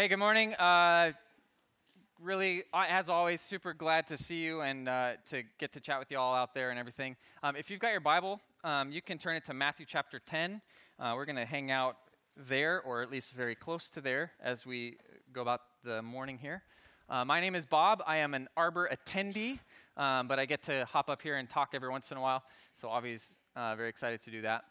Hey, good morning. Uh, really, as always, super glad to see you and uh, to get to chat with you all out there and everything. Um, if you've got your Bible, um, you can turn it to Matthew chapter 10. Uh, we're going to hang out there, or at least very close to there, as we go about the morning here. Uh, my name is Bob. I am an Arbor attendee, um, but I get to hop up here and talk every once in a while. So, obviously, uh, very excited to do that.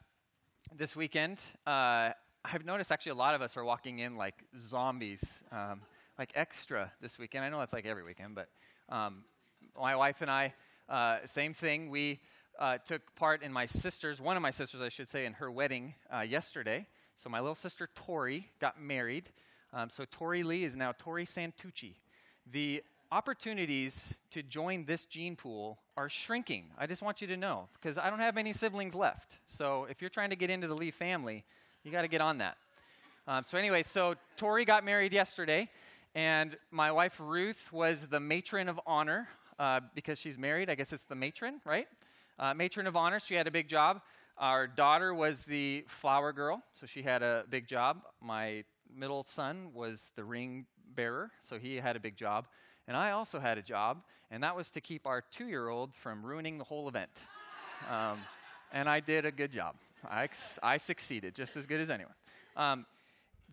This weekend, uh, I've noticed actually a lot of us are walking in like zombies, um, like extra this weekend. I know that's like every weekend, but um, my wife and I, uh, same thing. We uh, took part in my sister's, one of my sisters, I should say, in her wedding uh, yesterday. So my little sister Tori got married. Um, so Tori Lee is now Tori Santucci. The opportunities to join this gene pool are shrinking. I just want you to know because I don't have any siblings left. So if you're trying to get into the Lee family, you got to get on that. Um, so, anyway, so Tori got married yesterday, and my wife Ruth was the matron of honor uh, because she's married. I guess it's the matron, right? Uh, matron of honor. She had a big job. Our daughter was the flower girl, so she had a big job. My middle son was the ring bearer, so he had a big job. And I also had a job, and that was to keep our two year old from ruining the whole event. Um, and I did a good job. I, I succeeded just as good as anyone. Um,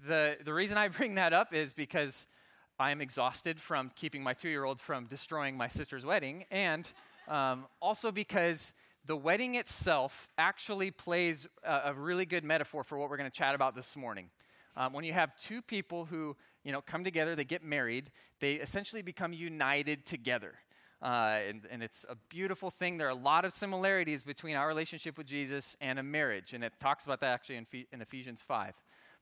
the, the reason I bring that up is because I am exhausted from keeping my two year old from destroying my sister's wedding, and um, also because the wedding itself actually plays a, a, really good metaphor for what we're going to chat about this morning. Um, when you have two people who you know come together, they get married, they essentially become united together. Uh, and, and, it's a beautiful thing. There are a lot of similarities between our relationship with Jesus and a marriage, and it talks about that actually in, in Ephesians 5.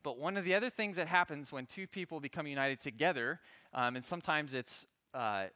But one of the other things that happens when two people become united together, um, and sometimes it's uh,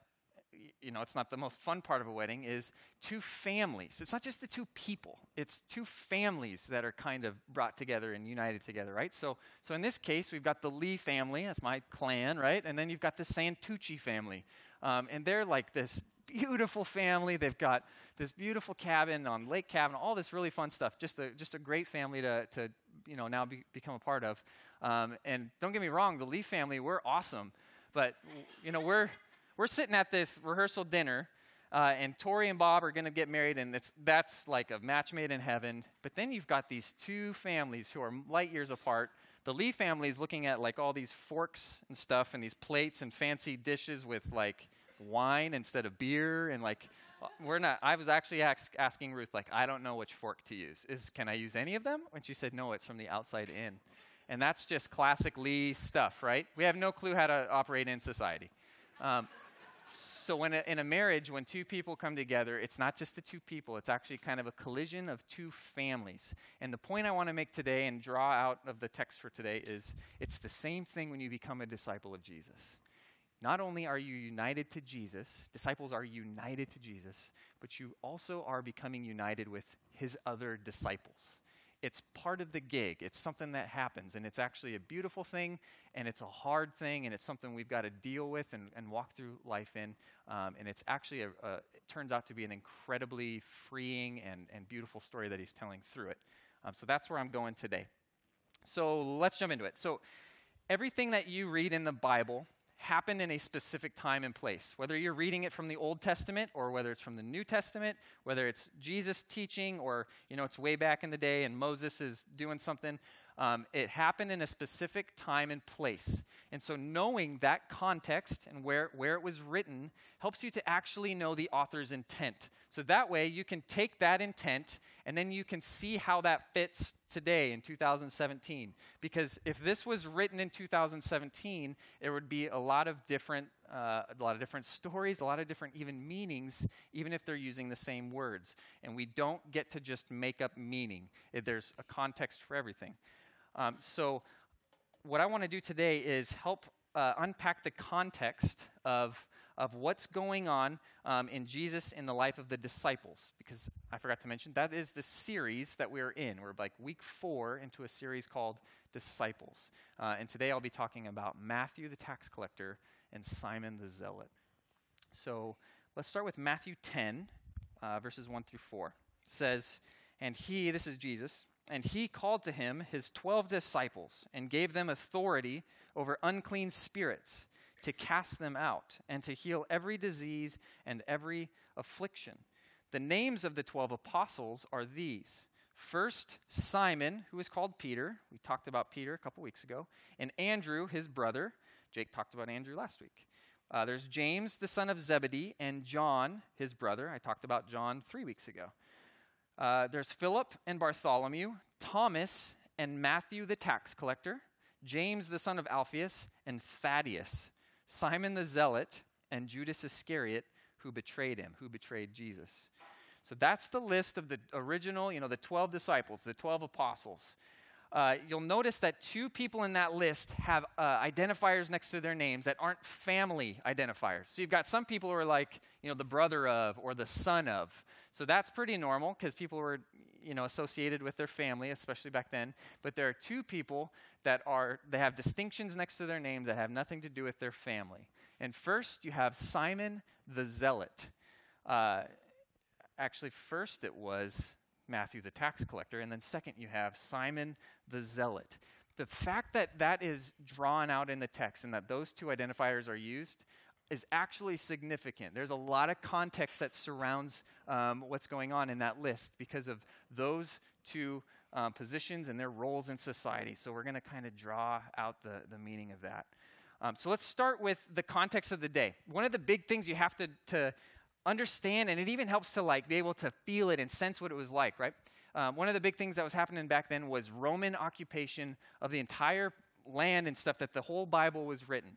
you know, it's not the most fun part of a wedding, is two families. It's not just the two people, it's two families that are kind of brought together and united together, right? So, so in this case, we've got the Lee family, that's my clan, right? And then you've got the Santucci family. Um, and they're like this beautiful family. They've got this beautiful cabin on Lake Cabin, all this really fun stuff. Just a, just a great family to, to you know, now be, become a part of. Um, and don't get me wrong, the Lee family, we're awesome. But, you know, we're, we're sitting at this rehearsal dinner, uh, and Tori and Bob are going to get married, and that's like a match made in heaven. But then you've got these two families who are light years apart. The Lee family is looking at like all these forks and stuff, and these plates and fancy dishes with like wine instead of beer and like we're not i was actually ask, asking ruth like i don't know which fork to use. Is can i use any of them? And she said no it's from the outside in. And that's just classic lee stuff right? We have no clue how to operate in society. Um, so when a, in a marriage when two people come together it's not just the two people it's actually kind of a collision of two families and the point i want to make today and draw out of the text for today is it's the same thing when you become a disciple of jesus not only are you united to Jesus, disciples are united to Jesus, but you also are becoming united with his other disciples. It's part of the gig. It's something that happens, and it's actually a beautiful thing, and it's a hard thing, and it's something we've got to deal with and, and walk through life in. Um, and it's actually, a, a, it turns out to be an incredibly freeing and, and beautiful story that he's telling through it. Um, so that's where I'm going today. So let's jump into it. So, everything that you read in the Bible happened in a specific time and place. Whether you're reading it from the Old Testament or whether it's from the New Testament, whether it's Jesus teaching or you know it's way back in the day and Moses is doing something, um, it happened in a specific time and place. And so knowing that context and where, where it was written helps you to actually know the author's intent. So that way you can take that intent and then you can see how that fits today in 2017. Because if this was written in 2017, it would be a lot of different, uh, a lot of different stories, a lot of different even meanings, even if they're using the same words. And we don't get to just make up meaning. There's a context for everything. Um, so, what I want to do today is help uh, unpack the context of of what's going on um, in Jesus in the life of the disciples. Because I forgot to mention, that is the series that we're in. We're like week four into a series called Disciples. Uh, and today I'll be talking about Matthew the tax collector and Simon the zealot. So let's start with Matthew 10, uh, verses 1 through 4. It says, And he, this is Jesus, And he called to him his twelve disciples and gave them authority over unclean spirits to cast them out and to heal every disease and every affliction. The names of the twelve apostles are these First, Simon, who is called Peter. We talked about Peter a couple weeks ago. And Andrew, his brother. Jake talked about Andrew last week. Uh, there's James, the son of Zebedee, and John, his brother. I talked about John three weeks ago. Uh, there's Philip and Bartholomew, Thomas and Matthew, the tax collector, James, the son of Alphaeus, and Thaddeus, Simon the zealot, and Judas Iscariot, who betrayed him, who betrayed Jesus. So that's the list of the original, you know, the 12 disciples, the 12 apostles. Uh, you'll notice that two people in that list have uh, identifiers next to their names that aren't family identifiers. So you've got some people who are like, you know, the brother of or the son of. So that's pretty normal because people were, you know, associated with their family, especially back then. But there are two people that are, they have distinctions next to their names that have nothing to do with their family. And first, you have Simon the Zealot. Uh, actually, first it was Matthew the tax collector, and then second you have Simon the zealot. The fact that that is drawn out in the text and that those two identifiers are used is actually significant. There's a lot of context that surrounds um, what's going on in that list because of those two um, positions and their roles in society. So we're going to kind of draw out the, the meaning of that. Um, so let's start with the context of the day. One of the big things you have to, to understand, and it even helps to like be able to feel it and sense what it was like, right? Um, one of the big things that was happening back then was Roman occupation of the entire land and stuff that the whole Bible was written.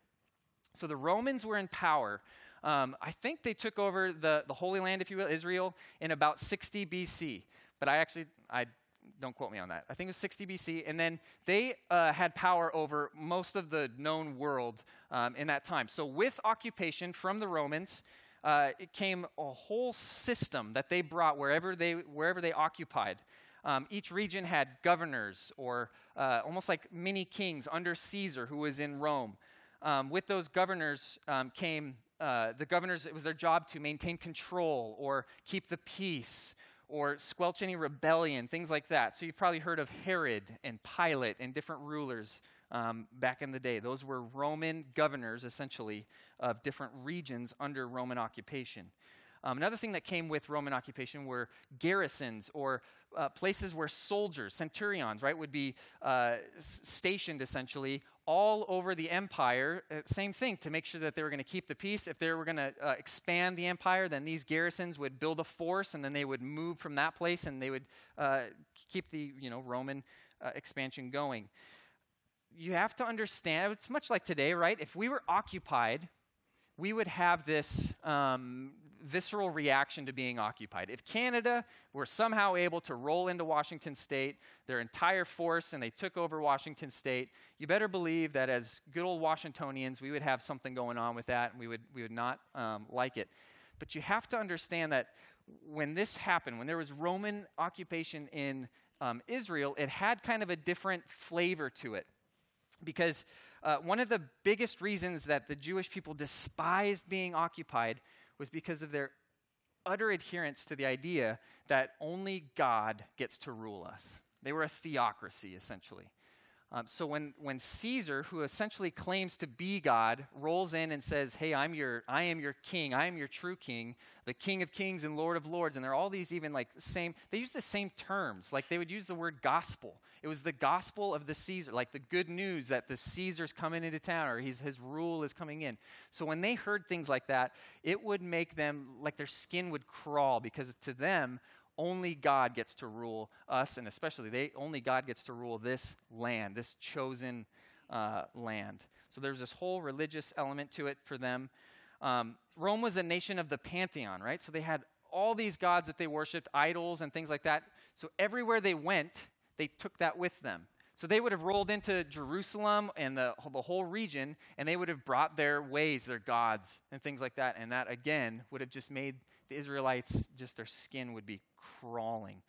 So the Romans were in power. Um, I think they took over the, the Holy Land, if you will, Israel, in about 60 BC. But I actually, I don't quote me on that. I think it was 60 BC. And then they uh, had power over most of the known world um, in that time. So with occupation from the Romans, uh, it came a whole system that they brought wherever they, wherever they occupied. Um, each region had governors or uh, almost like mini kings under Caesar, who was in Rome. Um, with those governors um, came uh, the governors, it was their job to maintain control or keep the peace or squelch any rebellion, things like that. So you've probably heard of Herod and Pilate and different rulers um, back in the day. Those were Roman governors, essentially, of different regions under Roman occupation. Um, another thing that came with Roman occupation were garrisons or uh, places where soldiers, centurions, right, would be uh, s- stationed essentially all over the empire. Uh, same thing to make sure that they were going to keep the peace. If they were going to uh, expand the empire, then these garrisons would build a force, and then they would move from that place, and they would uh, keep the you know Roman uh, expansion going you have to understand, it's much like today, right? If we were occupied, we would have this um, visceral reaction to being occupied. If Canada were somehow able to roll into Washington state, their entire force, and they took over Washington state, you better believe that as good old Washingtonians, we would have something going on with that, and we would, we would not um, like it. But you have to understand that when this happened, when there was Roman occupation in um, Israel, it had kind of a different flavor to it because uh, one of the biggest reasons that the Jewish people despised being occupied was because of their utter adherence to the idea that only God gets to rule us. They were a theocracy, essentially. Um, so when, when Caesar, who essentially claims to be God, rolls in and says, "Hey, I'm your, I am your king. I am your true king, the King of Kings and Lord of Lords," and there are all these even like same. They use the same terms. Like they would use the word gospel. It was the gospel of the Caesar, like the good news that the Caesar's coming into town or his rule is coming in. So when they heard things like that, it would make them like their skin would crawl because to them only God gets to rule us, and especially they only God gets to rule this land, this chosen uh, land. So there's this whole religious element to it for them. Um, Rome was a nation of the pantheon, right? So they had all these gods that they worshipped, idols and things like that. So everywhere they went, they took that with them. So they would have rolled into Jerusalem and the, the whole region, and they would have brought their ways, their gods, and things like that. And that, again, would have just made the Israelites, just their skin would be crawling.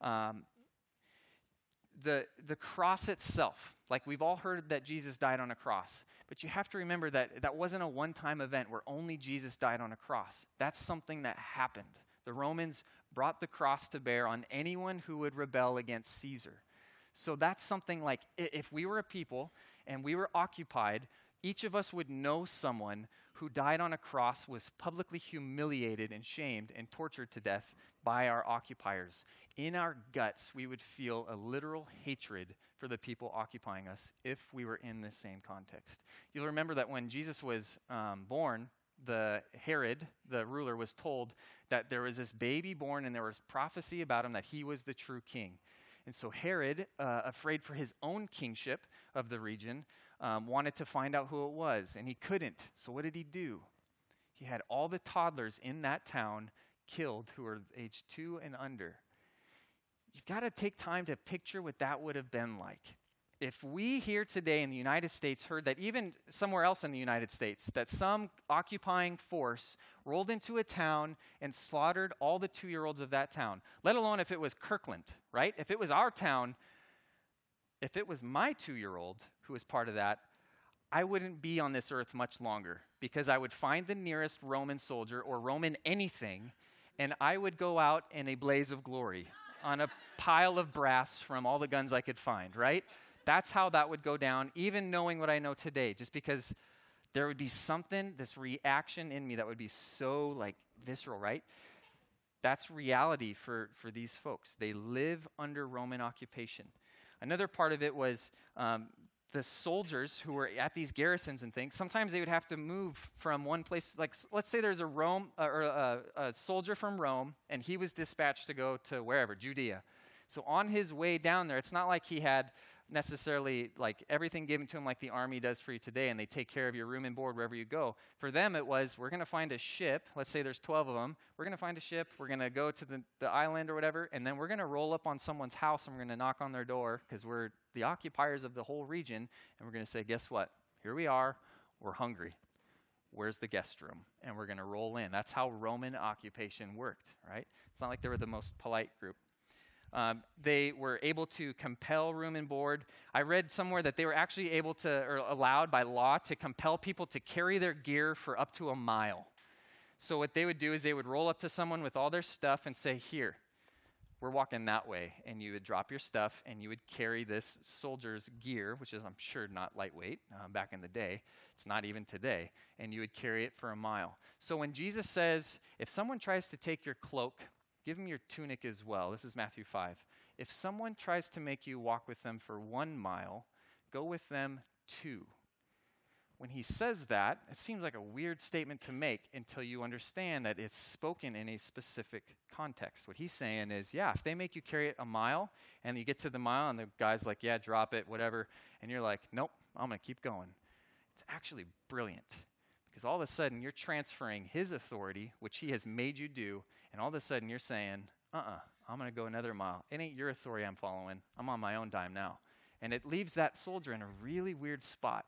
Um, the, the cross itself, like we've all heard that Jesus died on a cross, but you have to remember that that wasn't a one time event where only Jesus died on a cross. That's something that happened. The Romans brought the cross to bear on anyone who would rebel against Caesar. So that's something like if we were a people and we were occupied, each of us would know someone who died on a cross, was publicly humiliated and shamed and tortured to death by our occupiers. In our guts, we would feel a literal hatred for the people occupying us if we were in this same context. You'll remember that when Jesus was um, born, the Herod, the ruler, was told that there was this baby born and there was prophecy about him that he was the true king. And so Herod, uh, afraid for his own kingship of the region, um, wanted to find out who it was, and he couldn't. So what did he do? He had all the toddlers in that town killed who were age two and under. You've got to take time to picture what that would have been like if we here today in the United States heard that even somewhere else in the United States, that some occupying force rolled into a town and slaughtered all the two year olds of that town, let alone if it was Kirkland, right? If it was our town, if it was my two year old who was part of that, I wouldn't be on this earth much longer because I would find the nearest Roman soldier or Roman anything and I would go out in a blaze of glory on a pile of brass from all the guns I could find, right? That's how that would go down, even knowing what I know today, just because there would be something, this reaction in me that would be so like visceral, right? That's reality for, for these folks. They live under Roman occupation. Another part of it was um, the soldiers who were at these garrisons and things. Sometimes they would have to move from one place. Like, let's say there's a Rome uh, or a, a soldier from Rome, and he was dispatched to go to wherever, Judea. So on his way down there, it's not like he had necessarily like everything given to them like the army does for you today and they take care of your room and board wherever you go. For them, it was we're going to find a ship. Let's say there's 12 of them. We're going to find a ship. We're going to go to the, the island or whatever, and then we're going to roll up on someone's house and we're going to knock on their door because we're the occupiers of the whole region. And we're going to say, guess what? Here we are. We're hungry. Where's the guest room? And we're going to roll in. That's how Roman occupation worked, right? It's not like they were the most polite group. Um, they were able to compel room and board. I read somewhere that they were actually able to, or allowed by law, to compel people to carry their gear for up to a mile. So, what they would do is they would roll up to someone with all their stuff and say, Here, we're walking that way. And you would drop your stuff and you would carry this soldier's gear, which is, I'm sure, not lightweight uh, back in the day. It's not even today. And you would carry it for a mile. So, when Jesus says, If someone tries to take your cloak, Give him your tunic as well. This is Matthew 5. If someone tries to make you walk with them for one mile, go with them two. When he says that, it seems like a weird statement to make until you understand that it's spoken in a specific context. What he's saying is, yeah, if they make you carry it a mile and you get to the mile and the guy's like, yeah, drop it, whatever, and you're like, nope, I'm going to keep going. It's actually brilliant because all of a sudden you're transferring his authority, which he has made you do, and all of a sudden you're saying, uh uh-uh, uh, i am going to go another mile. It ain't your authority I'm following. I'm on my own dime now. And it leaves that soldier in a really weird spot.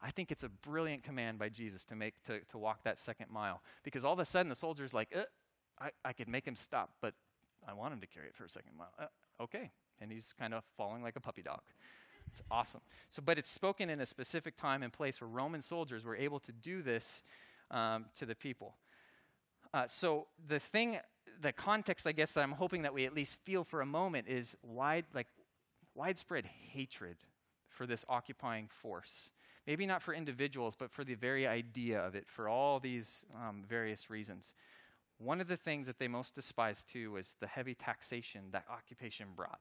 I think it's a brilliant command by Jesus to make to, to walk that second mile. Because all of a sudden the soldier's like, uh, I, I could make him stop, but I want him to carry it for a second mile. Uh, okay. And he's kind of falling like a puppy dog. It's awesome. So, but it's spoken in a specific time and place where Roman soldiers were able to do this um, to the people. Uh, so the thing, the context, I guess, that I'm hoping that we at least feel for a moment is wide, like widespread hatred for this occupying force. Maybe not for individuals, but for the very idea of it, for all these um, various reasons. One of the things that they most despised too was the heavy taxation that occupation brought.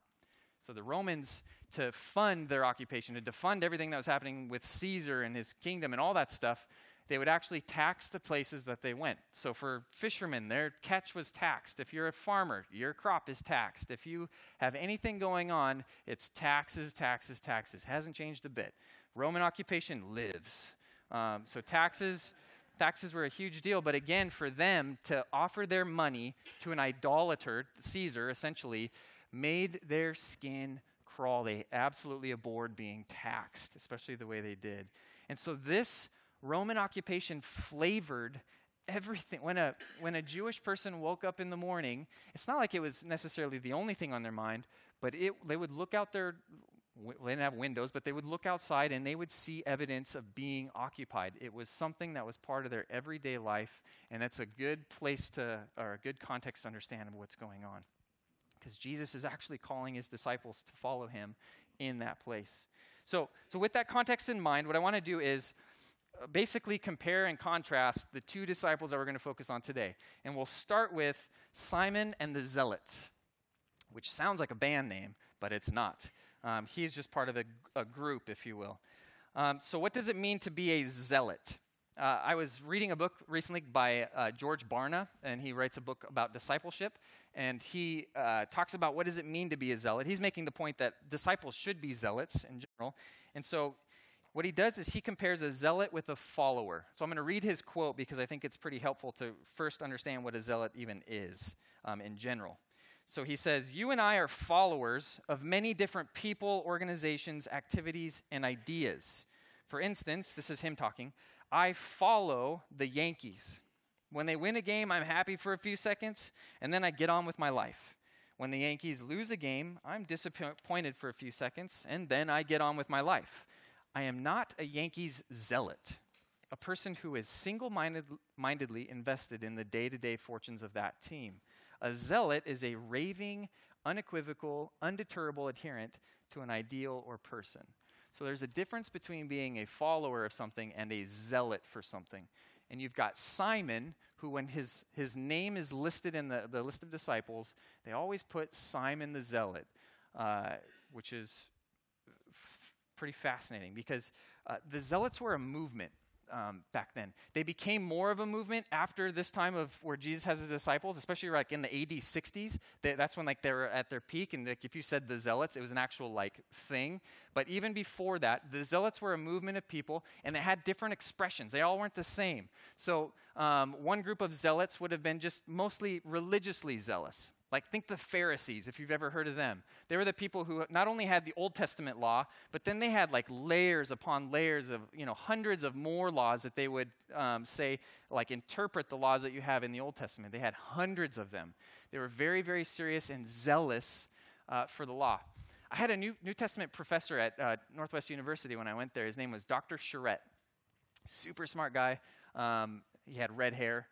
So the Romans, to fund their occupation, to defund everything that was happening with Caesar and his kingdom and all that stuff, they would actually tax the places that they went. So for fishermen, their catch was taxed. If you're a farmer, your crop is taxed. If you have anything going on, it's taxes, taxes, taxes. Hasn't changed a bit. Roman occupation lives. Um, so taxes. Taxes were a huge deal, but again, for them to offer their money to an idolater, Caesar, essentially, made their skin crawl. They absolutely abhorred being taxed, especially the way they did. And so this Roman occupation flavored everything. When a, when a Jewish person woke up in the morning, it's not like it was necessarily the only thing on their mind, but it, they would look out their, they didn't have windows, but they would look outside and they would see evidence of being occupied. It was something that was part of their everyday life, and that's a good place to, or a good context to understand what's going on. Because Jesus is actually calling his disciples to follow him in that place. So, so with that context in mind, what I want to do is basically compare and contrast the two disciples that we're going to focus on today. And we'll start with Simon and the Zealots, which sounds like a band name, but it's not. Um, he's just part of a, a group, if you will. Um, so, what does it mean to be a zealot? Uh, I was reading a book recently by uh, George Barna, and he writes a book about discipleship. And he uh, talks about what does it mean to be a zealot. He's making the point that disciples should be zealots in general. And so, what he does is he compares a zealot with a follower. So, I'm going to read his quote because I think it's pretty helpful to first understand what a zealot even is um, in general. So he says, You and I are followers of many different people, organizations, activities, and ideas. For instance, this is him talking I follow the Yankees. When they win a game, I'm happy for a few seconds, and then I get on with my life. When the Yankees lose a game, I'm disappointed for a few seconds, and then I get on with my life. I am not a Yankees zealot, a person who is single mindedly invested in the day to day fortunes of that team. A zealot is a raving, unequivocal, undeterrable adherent to an ideal or person. So there's a difference between being a follower of something and a zealot for something. And you've got Simon, who, when his, his name is listed in the, the list of disciples, they always put Simon the Zealot, uh, which is pretty fascinating because uh, the Zealots were a movement um, back then. They became more of a movement after this time of where Jesus has his disciples, especially like in the AD 60s. They, that's when like they were at their peak, and like if you said the Zealots, it was an actual like thing. But even before that, the Zealots were a movement of people, and they had different expressions. They all weren't the same. So um, one group of Zealots would have been just mostly religiously zealous. Like, think the Pharisees, if you've ever heard of them. They were the people who not only had the Old Testament law, but then they had like layers upon layers of, you know, hundreds of more laws that they would um, say, like, interpret the laws that you have in the Old Testament. They had hundreds of them. They were very, very serious and zealous uh, for the law. I had a New, New Testament professor at uh, Northwest University when I went there. His name was Dr. Charette. Super smart guy. Um, he had red hair.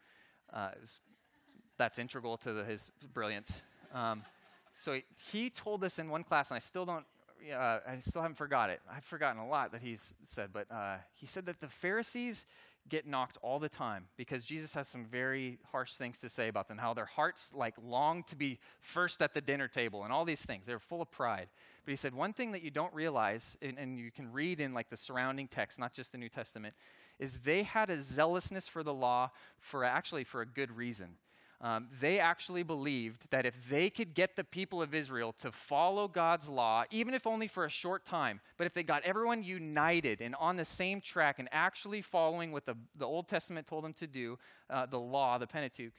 Uh, that's integral to the, his brilliance. Um, so he, told us in one class, and I still don't, uh, I still haven't forgot it. I've forgotten a lot that he's said, but uh, he said that the Pharisees get knocked all the time because Jesus has some very harsh things to say about them, how their hearts like long to be first at the dinner table and all these things. They're full of pride. But he said one thing that you don't realize, and, and you can read in like the surrounding text, not just the New Testament, is they had a zealousness for the law for actually for a good reason um, they actually believed that if they could get the people of Israel to follow God's law, even if only for a short time, but if they got everyone united and on the same track and actually following what the, the Old Testament told them to do, uh, the law, the Pentateuch,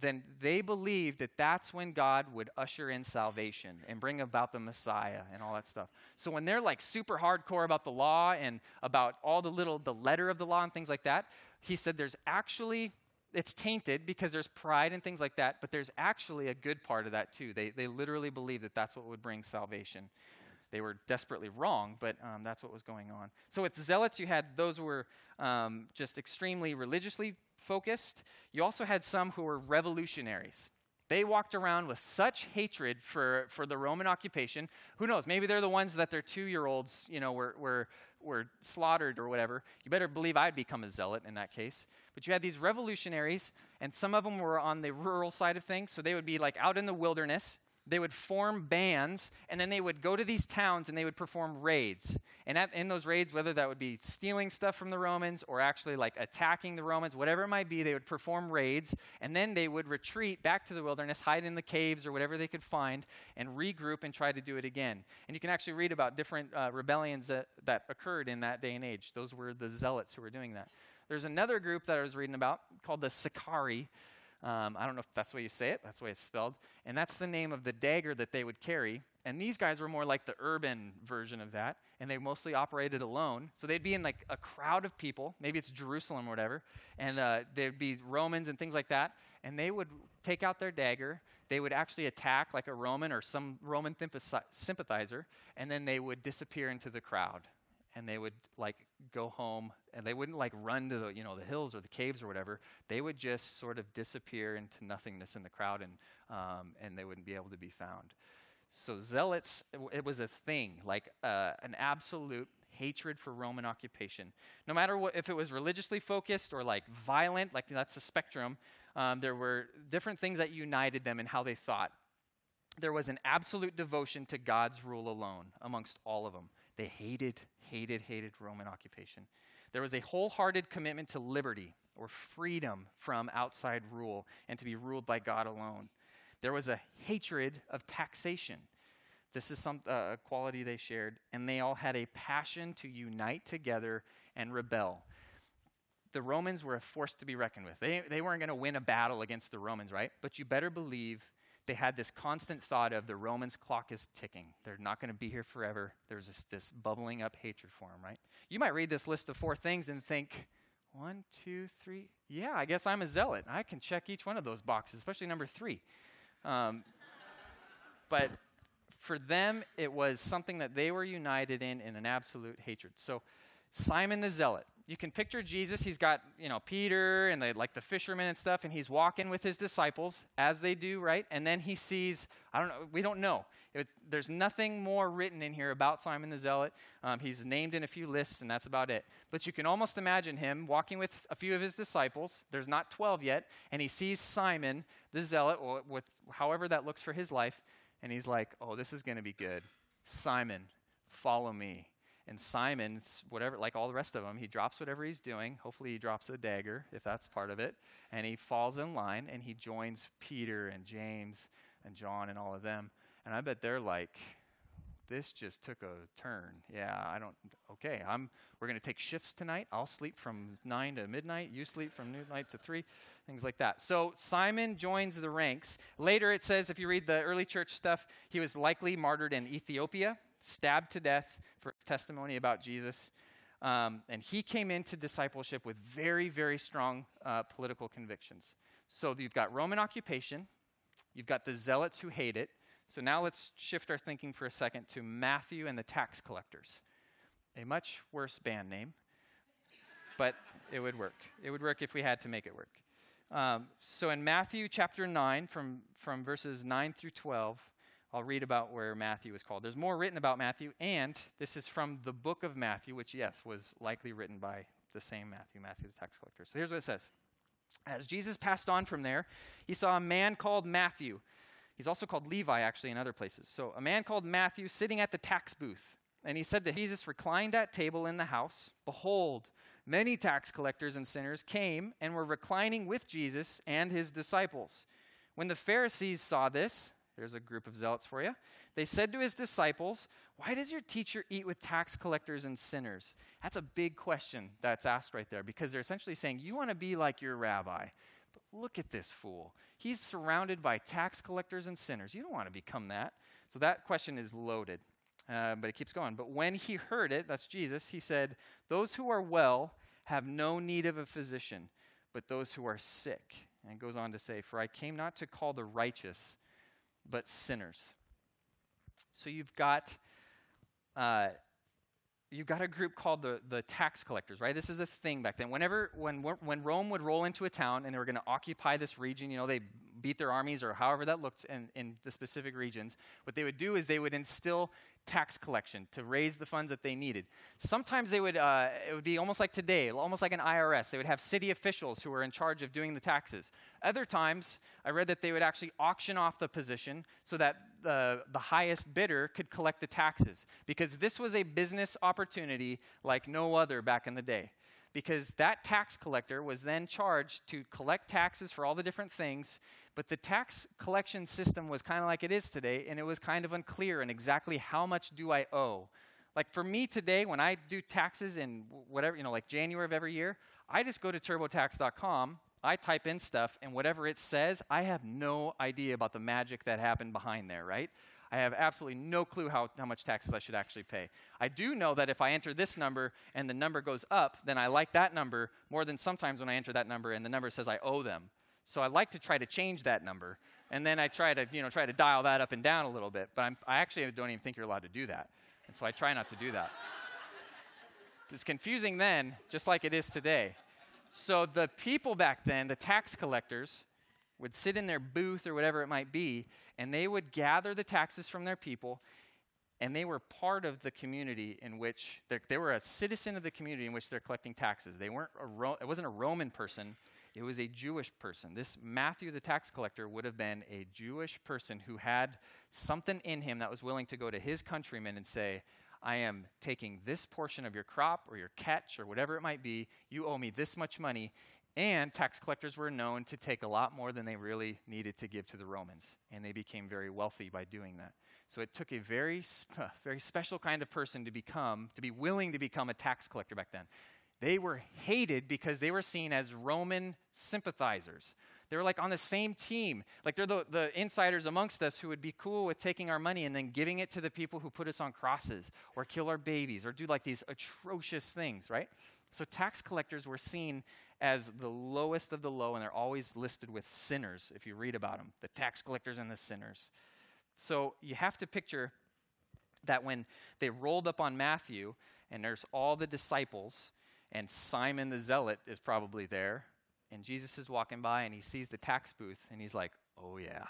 then they believed that that's when God would usher in salvation and bring about the Messiah and all that stuff. So when they're like super hardcore about the law and about all the little, the letter of the law and things like that, he said there's actually it's tainted because there's pride and things like that, but there's actually a good part of that too. They, they literally believe that that's what would bring salvation. They were desperately wrong, but um, that's what was going on. So with zealots, you had those who were um, just extremely religiously focused. You also had some who were revolutionaries. They walked around with such hatred for, for the Roman occupation. Who knows? Maybe they're the ones that their two year olds, you know, were, were, were slaughtered or whatever. You better believe I'd become a zealot in that case. But you had these revolutionaries, and some of them were on the rural side of things, so they would be like out in the wilderness. They would form bands, and then they would go to these towns and they would perform raids. And at, in those raids, whether that would be stealing stuff from the Romans or actually like attacking the Romans, whatever it might be, they would perform raids, and then they would retreat back to the wilderness, hide in the caves or whatever they could find, and regroup and try to do it again. And you can actually read about different uh, rebellions that, that occurred in that day and age. Those were the zealots who were doing that. There's another group that I was reading about called the Sicarii. Um, I don't know if that's the way you say it, that's the way it's spelled. And that's the name of the dagger that they would carry. And these guys were more like the urban version of that, and they mostly operated alone. So they'd be in like a crowd of people, maybe it's Jerusalem or whatever, and uh, there'd be Romans and things like that, and they would take out their dagger. They would actually attack like a Roman or some Roman sympathizer, and then they would disappear into the crowd and they would like go home and they wouldn't like run to the you know the hills or the caves or whatever they would just sort of disappear into nothingness in the crowd and um, and they wouldn't be able to be found So zealots, it was a thing, like uh, an absolute hatred for Roman occupation. No matter what, if it was religiously focused or like violent, like that's a spectrum, um, there were different things that united them in how they thought. There was an absolute devotion to God's rule alone amongst all of them. They hated, hated, hated Roman occupation. There was a wholehearted commitment to liberty or freedom from outside rule and to be ruled by God alone. There was a hatred of taxation. This is some uh, a quality they shared, and they all had a passion to unite together and rebel. The Romans were a force to be reckoned with. They, they weren't going to win a battle against the Romans, right? But you better believe they had this constant thought of the Romans' clock is ticking. They're not going to be here forever. There's this, this bubbling up hatred for them, right? You might read this list of four things and think, one, two, three. Yeah, I guess I'm a zealot. I can check each one of those boxes, especially number three. Um, but for them, it was something that they were united in in an absolute hatred. So, Simon the Zealot. You can picture Jesus. He's got, you know, Peter and the, like the fishermen and stuff, and he's walking with his disciples as they do, right? And then he sees, I don't know, we don't know. It, there's nothing more written in here about Simon the Zealot. Um, he's named in a few lists, and that's about it. But you can almost imagine him walking with a few of his disciples. There's not 12 yet, and he sees Simon the Zealot, with however that looks for his life, and he's like, oh, this is going to be good. Simon, follow me. And Simon's, whatever, like all the rest of them, he drops whatever he's doing. Hopefully, he drops a dagger, if that's part of it. And he falls in line and he joins Peter and James and John and all of them. And I bet they're like, this just took a turn. Yeah, I don't, okay, I'm, we're going to take shifts tonight. I'll sleep from 9 to midnight. You sleep from midnight to 3, things like that. So Simon joins the ranks. Later it says, if you read the early church stuff, he was likely martyred in Ethiopia, stabbed to death for testimony about Jesus. Um, and he came into discipleship with very, very strong uh, political convictions. So you've got Roman occupation, you've got the zealots who hate it, so now let's shift our thinking for a second to Matthew and the tax collectors. A much worse band name, but it would work. It would work if we had to make it work. Um, so in Matthew chapter 9, from, from verses 9 through 12, I'll read about where Matthew is called. There's more written about Matthew, and this is from the book of Matthew, which, yes, was likely written by the same Matthew, Matthew the tax collector. So here's what it says As Jesus passed on from there, he saw a man called Matthew He's also called Levi, actually, in other places. So, a man called Matthew sitting at the tax booth. And he said that Jesus reclined at table in the house. Behold, many tax collectors and sinners came and were reclining with Jesus and his disciples. When the Pharisees saw this, there's a group of zealots for you, they said to his disciples, Why does your teacher eat with tax collectors and sinners? That's a big question that's asked right there because they're essentially saying, You want to be like your rabbi. Look at this fool. He's surrounded by tax collectors and sinners. You don't want to become that. So that question is loaded. Uh, but it keeps going. But when he heard it, that's Jesus, he said, Those who are well have no need of a physician, but those who are sick. And goes on to say, For I came not to call the righteous, but sinners. So you've got uh, you've got a group called the, the tax collectors, right? This is a thing back then. Whenever, when, when Rome would roll into a town and they were going to occupy this region, you know, they beat their armies or however that looked in, in the specific regions, what they would do is they would instill tax collection to raise the funds that they needed. Sometimes they would, uh, it would be almost like today, almost like an IRS. They would have city officials who were in charge of doing the taxes. Other times, I read that they would actually auction off the position so that the, the highest bidder could collect the taxes because this was a business opportunity like no other back in the day because that tax collector was then charged to collect taxes for all the different things. But the tax collection system was kind of like it is today, and it was kind of unclear in exactly how much do I owe. Like for me today, when I do taxes in whatever, you know, like January of every year, I just go to turbotax.com, I type in stuff, and whatever it says, I have no idea about the magic that happened behind there, right? I have absolutely no clue how, how much taxes I should actually pay. I do know that if I enter this number and the number goes up, then I like that number more than sometimes when I enter that number and the number says I owe them. So I like to try to change that number. And then I try to, you know, try to dial that up and down a little bit. But I'm, I actually don't even think you're allowed to do that. And so I try not to do that. It's confusing then, just like it is today. So the people back then, the tax collectors, would sit in their booth or whatever it might be, and they would gather the taxes from their people, and they were part of the community in which they were a citizen of the community in which they're collecting taxes. They weren't a Ro- it wasn't a Roman person, it was a Jewish person. This Matthew the tax collector would have been a Jewish person who had something in him that was willing to go to his countrymen and say, I am taking this portion of your crop or your catch or whatever it might be. You owe me this much money. And tax collectors were known to take a lot more than they really needed to give to the Romans. And they became very wealthy by doing that. So it took a very, sp- very special kind of person to become, to be willing to become a tax collector back then. They were hated because they were seen as Roman sympathizers. They were like on the same team. Like they're the, the insiders amongst us who would be cool with taking our money and then giving it to the people who put us on crosses or kill our babies or do like these atrocious things, right? So tax collectors were seen as the lowest of the low, and they're always listed with sinners if you read about them the tax collectors and the sinners. So you have to picture that when they rolled up on Matthew, and there's all the disciples, and Simon the Zealot is probably there, and Jesus is walking by and he sees the tax booth, and he's like, oh yeah.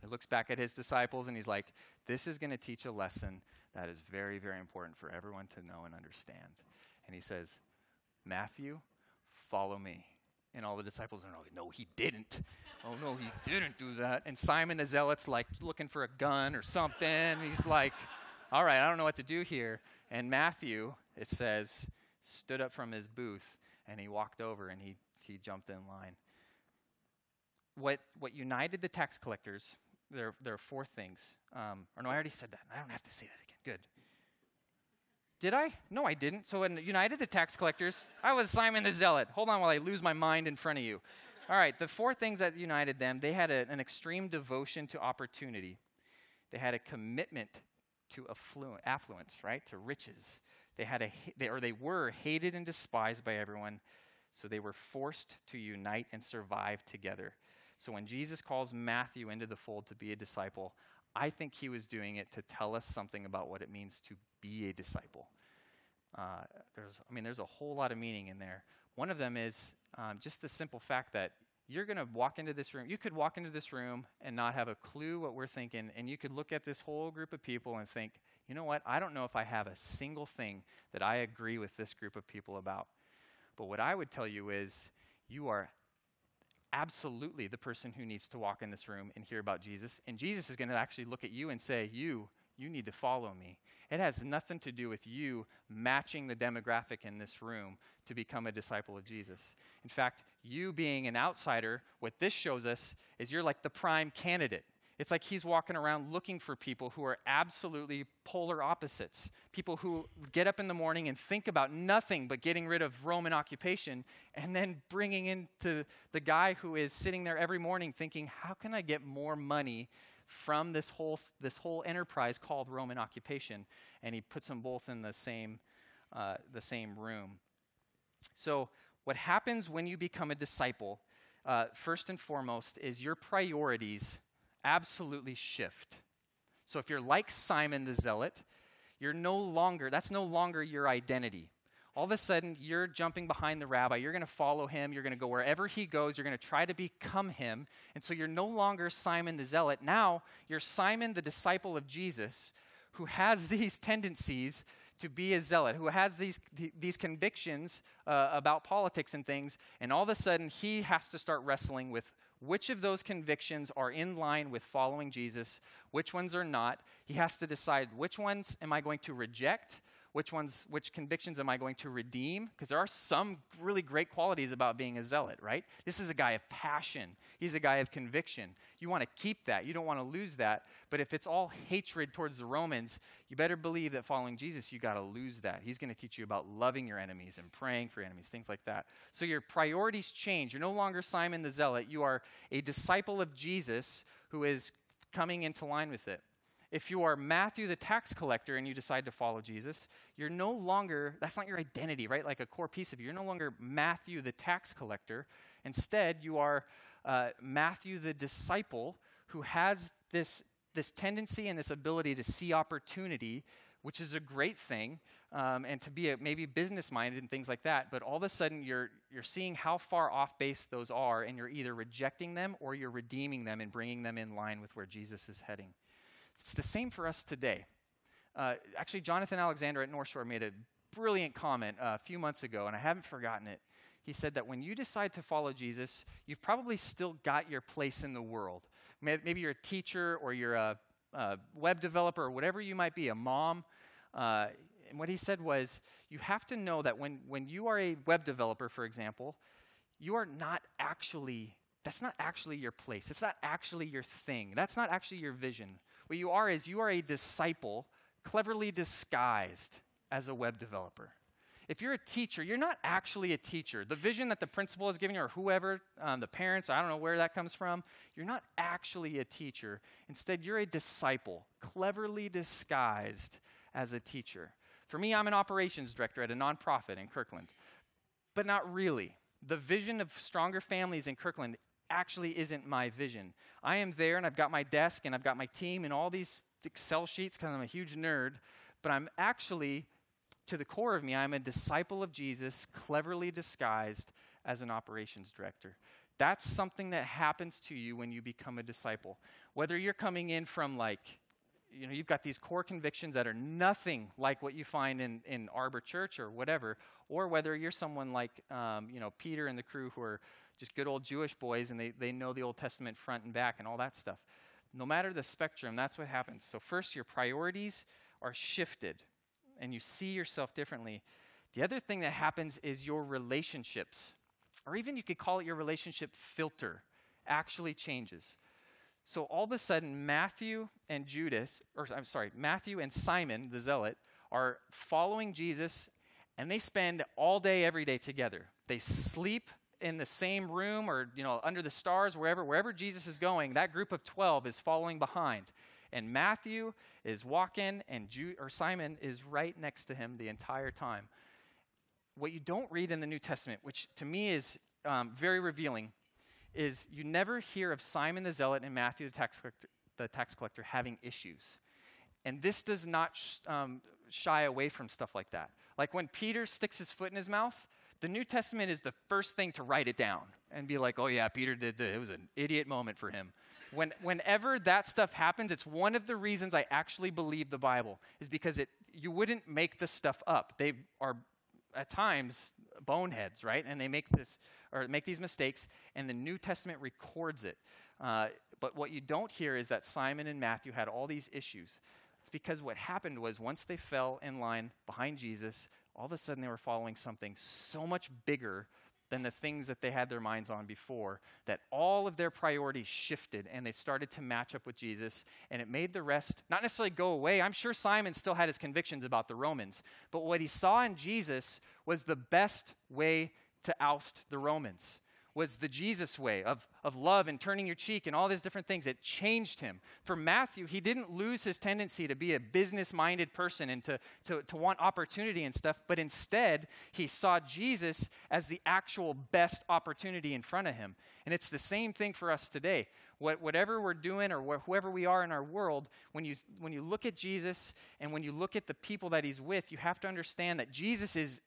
He looks back at his disciples and he's like, this is going to teach a lesson that is very, very important for everyone to know and understand. And he says, Matthew, follow me. And all the disciples are like, no, he didn't. oh, no, he didn't do that. And Simon the Zealot's like looking for a gun or something. He's like, all right, I don't know what to do here. And Matthew, it says, stood up from his booth and he walked over and he, he jumped in line. What, what united the tax collectors, there, there are four things. Um, or no, I already said that. I don't have to say that again. Good. Did I? No, I didn't. So in United the Tax Collectors, I was Simon the Zealot. Hold on while I lose my mind in front of you. All right, the four things that united them they had a, an extreme devotion to opportunity, they had a commitment to afflu- affluence, right? To riches. They had a, they, or they were hated and despised by everyone, so they were forced to unite and survive together. So when Jesus calls Matthew into the fold to be a disciple, I think he was doing it to tell us something about what it means to be a disciple. Uh, there's, I mean, there's a whole lot of meaning in there. One of them is um, just the simple fact that you're going to walk into this room. You could walk into this room and not have a clue what we're thinking, and you could look at this whole group of people and think, you know what? I don't know if I have a single thing that I agree with this group of people about. But what I would tell you is, you are absolutely the person who needs to walk in this room and hear about Jesus. And Jesus is going to actually look at you and say, You, you need to follow me. It has nothing to do with you matching the demographic in this room to become a disciple of Jesus. In fact, you being an outsider, what this shows us is you're like the prime candidate. It's like he's walking around looking for people who are absolutely polar opposites. People who get up in the morning and think about nothing but getting rid of Roman occupation, and then bringing into the guy who is sitting there every morning thinking, how can I get more money from this whole, this whole enterprise called Roman occupation? And he puts them both in the same, uh, the same room. So, what happens when you become a disciple, uh, first and foremost, is your priorities absolutely shift. So if you're like Simon the Zealot, you're no longer, that's no longer your identity. All of a sudden, you're jumping behind the rabbi. You're going to follow him. You're going to go wherever he goes. You're going to try to become him. And so you're no longer Simon the Zealot. Now, you're Simon the disciple of Jesus who has these tendencies to be a zealot, who has these, these convictions uh, about politics and things. And all of a sudden, he has to start wrestling with which of those convictions are in line with following Jesus, which ones are not. He has to decide which ones am I going to reject which ones, which convictions am I going to redeem? Because there are some really great qualities about being a zealot, right? This is a guy of passion. He's a guy of conviction. You want to keep that. You don't want to lose that. But if it's all hatred towards the Romans, you better believe that following Jesus, you got to lose that. He's going to teach you about loving your enemies and praying for enemies, things like that. So your priorities change. You're no longer Simon the Zealot. You are a disciple of Jesus who is coming into line with it. If you are Matthew the tax collector and you decide to follow Jesus, you're no longer, that's not your identity, right? Like a core piece of you. You're no longer Matthew the tax collector. Instead, you are uh, Matthew the disciple who has this, this tendency and this ability to see opportunity which is a great thing, um, and to be a, maybe business minded and things like that. But all of a sudden, you're, you're seeing how far off base those are, and you're either rejecting them or you're redeeming them and bringing them in line with where Jesus is heading. It's the same for us today. Uh, actually, Jonathan Alexander at North Shore made a brilliant comment uh, a few months ago, and I haven't forgotten it. He said that when you decide to follow Jesus, you've probably still got your place in the world. Maybe you're a teacher or you're a, a web developer or whatever you might be, a mom. Uh, and what he said was, you have to know that when, when you are a web developer, for example, you are not actually, that's not actually your place. It's not actually your thing. That's not actually your vision. What you are is you are a disciple, cleverly disguised as a web developer. If you're a teacher, you're not actually a teacher. The vision that the principal is giving or whoever, um, the parents, I don't know where that comes from, you're not actually a teacher. Instead, you're a disciple, cleverly disguised as a teacher. For me, I'm an operations director at a nonprofit in Kirkland, but not really. The vision of stronger families in Kirkland actually isn't my vision. I am there and I've got my desk and I've got my team and all these Excel sheets because I'm a huge nerd, but I'm actually, to the core of me, I'm a disciple of Jesus, cleverly disguised as an operations director. That's something that happens to you when you become a disciple. Whether you're coming in from like you know, you've got these core convictions that are nothing like what you find in, in Arbor Church or whatever, or whether you're someone like, um, you know, Peter and the crew who are just good old Jewish boys and they, they know the Old Testament front and back and all that stuff. No matter the spectrum, that's what happens. So, first, your priorities are shifted and you see yourself differently. The other thing that happens is your relationships, or even you could call it your relationship filter, actually changes. So all of a sudden, Matthew and Judas, or I'm sorry, Matthew and Simon, the zealot, are following Jesus and they spend all day, every day together. They sleep in the same room or, you know, under the stars, wherever, wherever Jesus is going, that group of 12 is following behind. And Matthew is walking and Ju- or Simon is right next to him the entire time. What you don't read in the New Testament, which to me is um, very revealing, is you never hear of Simon the Zealot and Matthew the tax collector, the tax collector having issues. And this does not sh- um, shy away from stuff like that. Like when Peter sticks his foot in his mouth, the New Testament is the first thing to write it down and be like, oh, yeah, Peter did the, it was an idiot moment for him. When, whenever that stuff happens, it's one of the reasons I actually believe the Bible, is because it, you wouldn't make this stuff up. They are, at times, boneheads, right? And they make this or make these mistakes, and the New Testament records it. Uh, but what you don't hear is that Simon and Matthew had all these issues. It's because what happened was once they fell in line behind Jesus, all of a sudden they were following something so much bigger than the things that they had their minds on before, that all of their priorities shifted and they started to match up with Jesus, and it made the rest not necessarily go away. I'm sure Simon still had his convictions about the Romans, but what he saw in Jesus was the best way to oust the Romans was the Jesus way of, of love and turning your cheek and all these different things. It changed him. For Matthew, he didn't lose his tendency to be a business minded person and to, to, to want opportunity and stuff, but instead, he saw Jesus as the actual best opportunity in front of him. And it's the same thing for us today. What, whatever we're doing or wh- whoever we are in our world, when you, when you look at Jesus and when you look at the people that he's with, you have to understand that Jesus is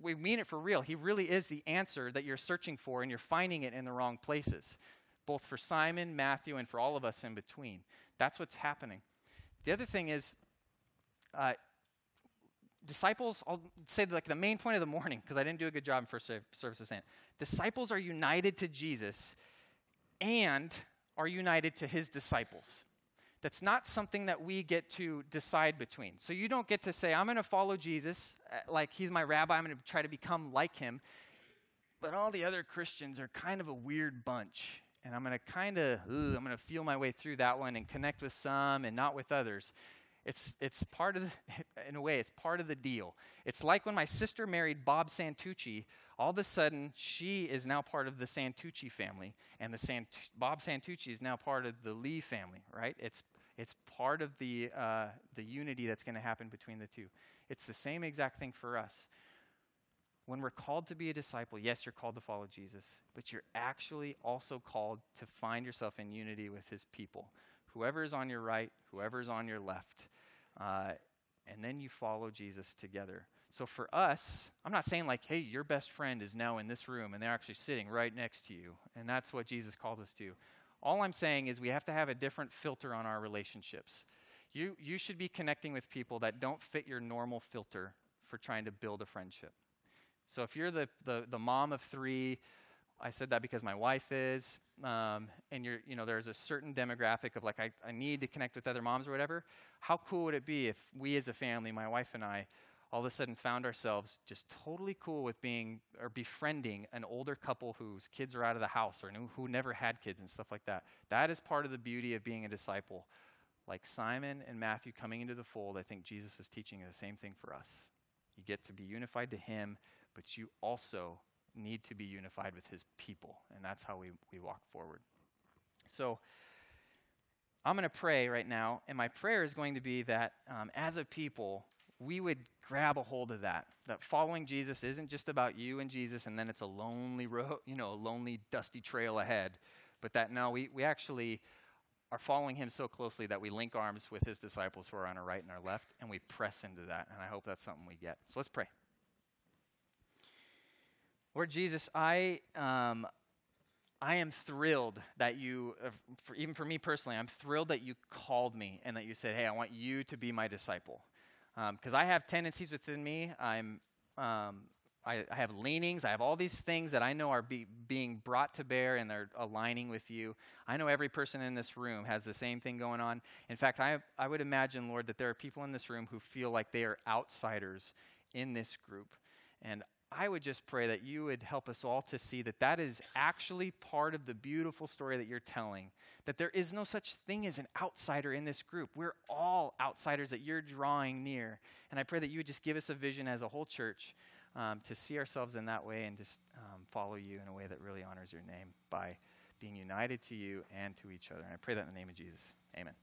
we mean it for real. He really is the answer that you're searching for, and you're finding it in the wrong places, both for Simon, Matthew, and for all of us in between. That's what's happening. The other thing is, uh, disciples, I'll say like the main point of the morning, because I didn't do a good job in first service of saying Disciples are united to Jesus and are united to his disciples that's not something that we get to decide between. So you don't get to say, I'm going to follow Jesus, uh, like he's my rabbi, I'm going to try to become like him. But all the other Christians are kind of a weird bunch. And I'm going to kind of, ooh, I'm going to feel my way through that one and connect with some and not with others. It's, it's part of, the, in a way, it's part of the deal. It's like when my sister married Bob Santucci, all of a sudden she is now part of the Santucci family, and the Sant- Bob Santucci is now part of the Lee family, right? It's it's part of the, uh, the unity that's going to happen between the two. It's the same exact thing for us. When we're called to be a disciple, yes, you're called to follow Jesus, but you're actually also called to find yourself in unity with his people. Whoever is on your right, whoever is on your left. Uh, and then you follow Jesus together. So for us, I'm not saying like, hey, your best friend is now in this room and they're actually sitting right next to you. And that's what Jesus calls us to. All I'm saying is we have to have a different filter on our relationships. You, you should be connecting with people that don't fit your normal filter for trying to build a friendship. So if you're the, the, the mom of three, I said that because my wife is, um, and you're, you know, there's a certain demographic of like, I, I need to connect with other moms or whatever. How cool would it be if we as a family, my wife and I, all of a sudden found ourselves just totally cool with being or befriending an older couple whose kids are out of the house or who never had kids and stuff like that. That is part of the beauty of being a disciple. Like Simon and Matthew coming into the fold, I think Jesus is teaching the same thing for us. You get to be unified to Him, but you also need to be unified with His people, and that's how we, we walk forward. So, I'm going to pray right now, and my prayer is going to be that um, as a people, we would grab a hold of that. That following Jesus isn't just about you and Jesus, and then it's a lonely road, you know, a lonely, dusty trail ahead. But that no, we, we actually are following him so closely that we link arms with his disciples who are on our right and our left, and we press into that. And I hope that's something we get. So let's pray. Lord Jesus, I, um, I am thrilled that you, uh, for, even for me personally, I'm thrilled that you called me and that you said, hey, I want you to be my disciple because um, I have tendencies within me. I'm, um, I, I, have leanings. I have all these things that I know are be, being brought to bear and they're aligning with you. I know every person in this room has the same thing going on. In fact, I, I would imagine, Lord, that there are people in this room who feel like they are outsiders in this group. And I would just pray that you would help us all to see that that is actually part of the beautiful story that you're telling. That there is no such thing as an outsider in this group. We're all outsiders that you're drawing near. And I pray that you would just give us a vision as a whole church um, to see ourselves in that way and just um, follow you in a way that really honors your name by being united to you and to each other. And I pray that in the name of Jesus. Amen.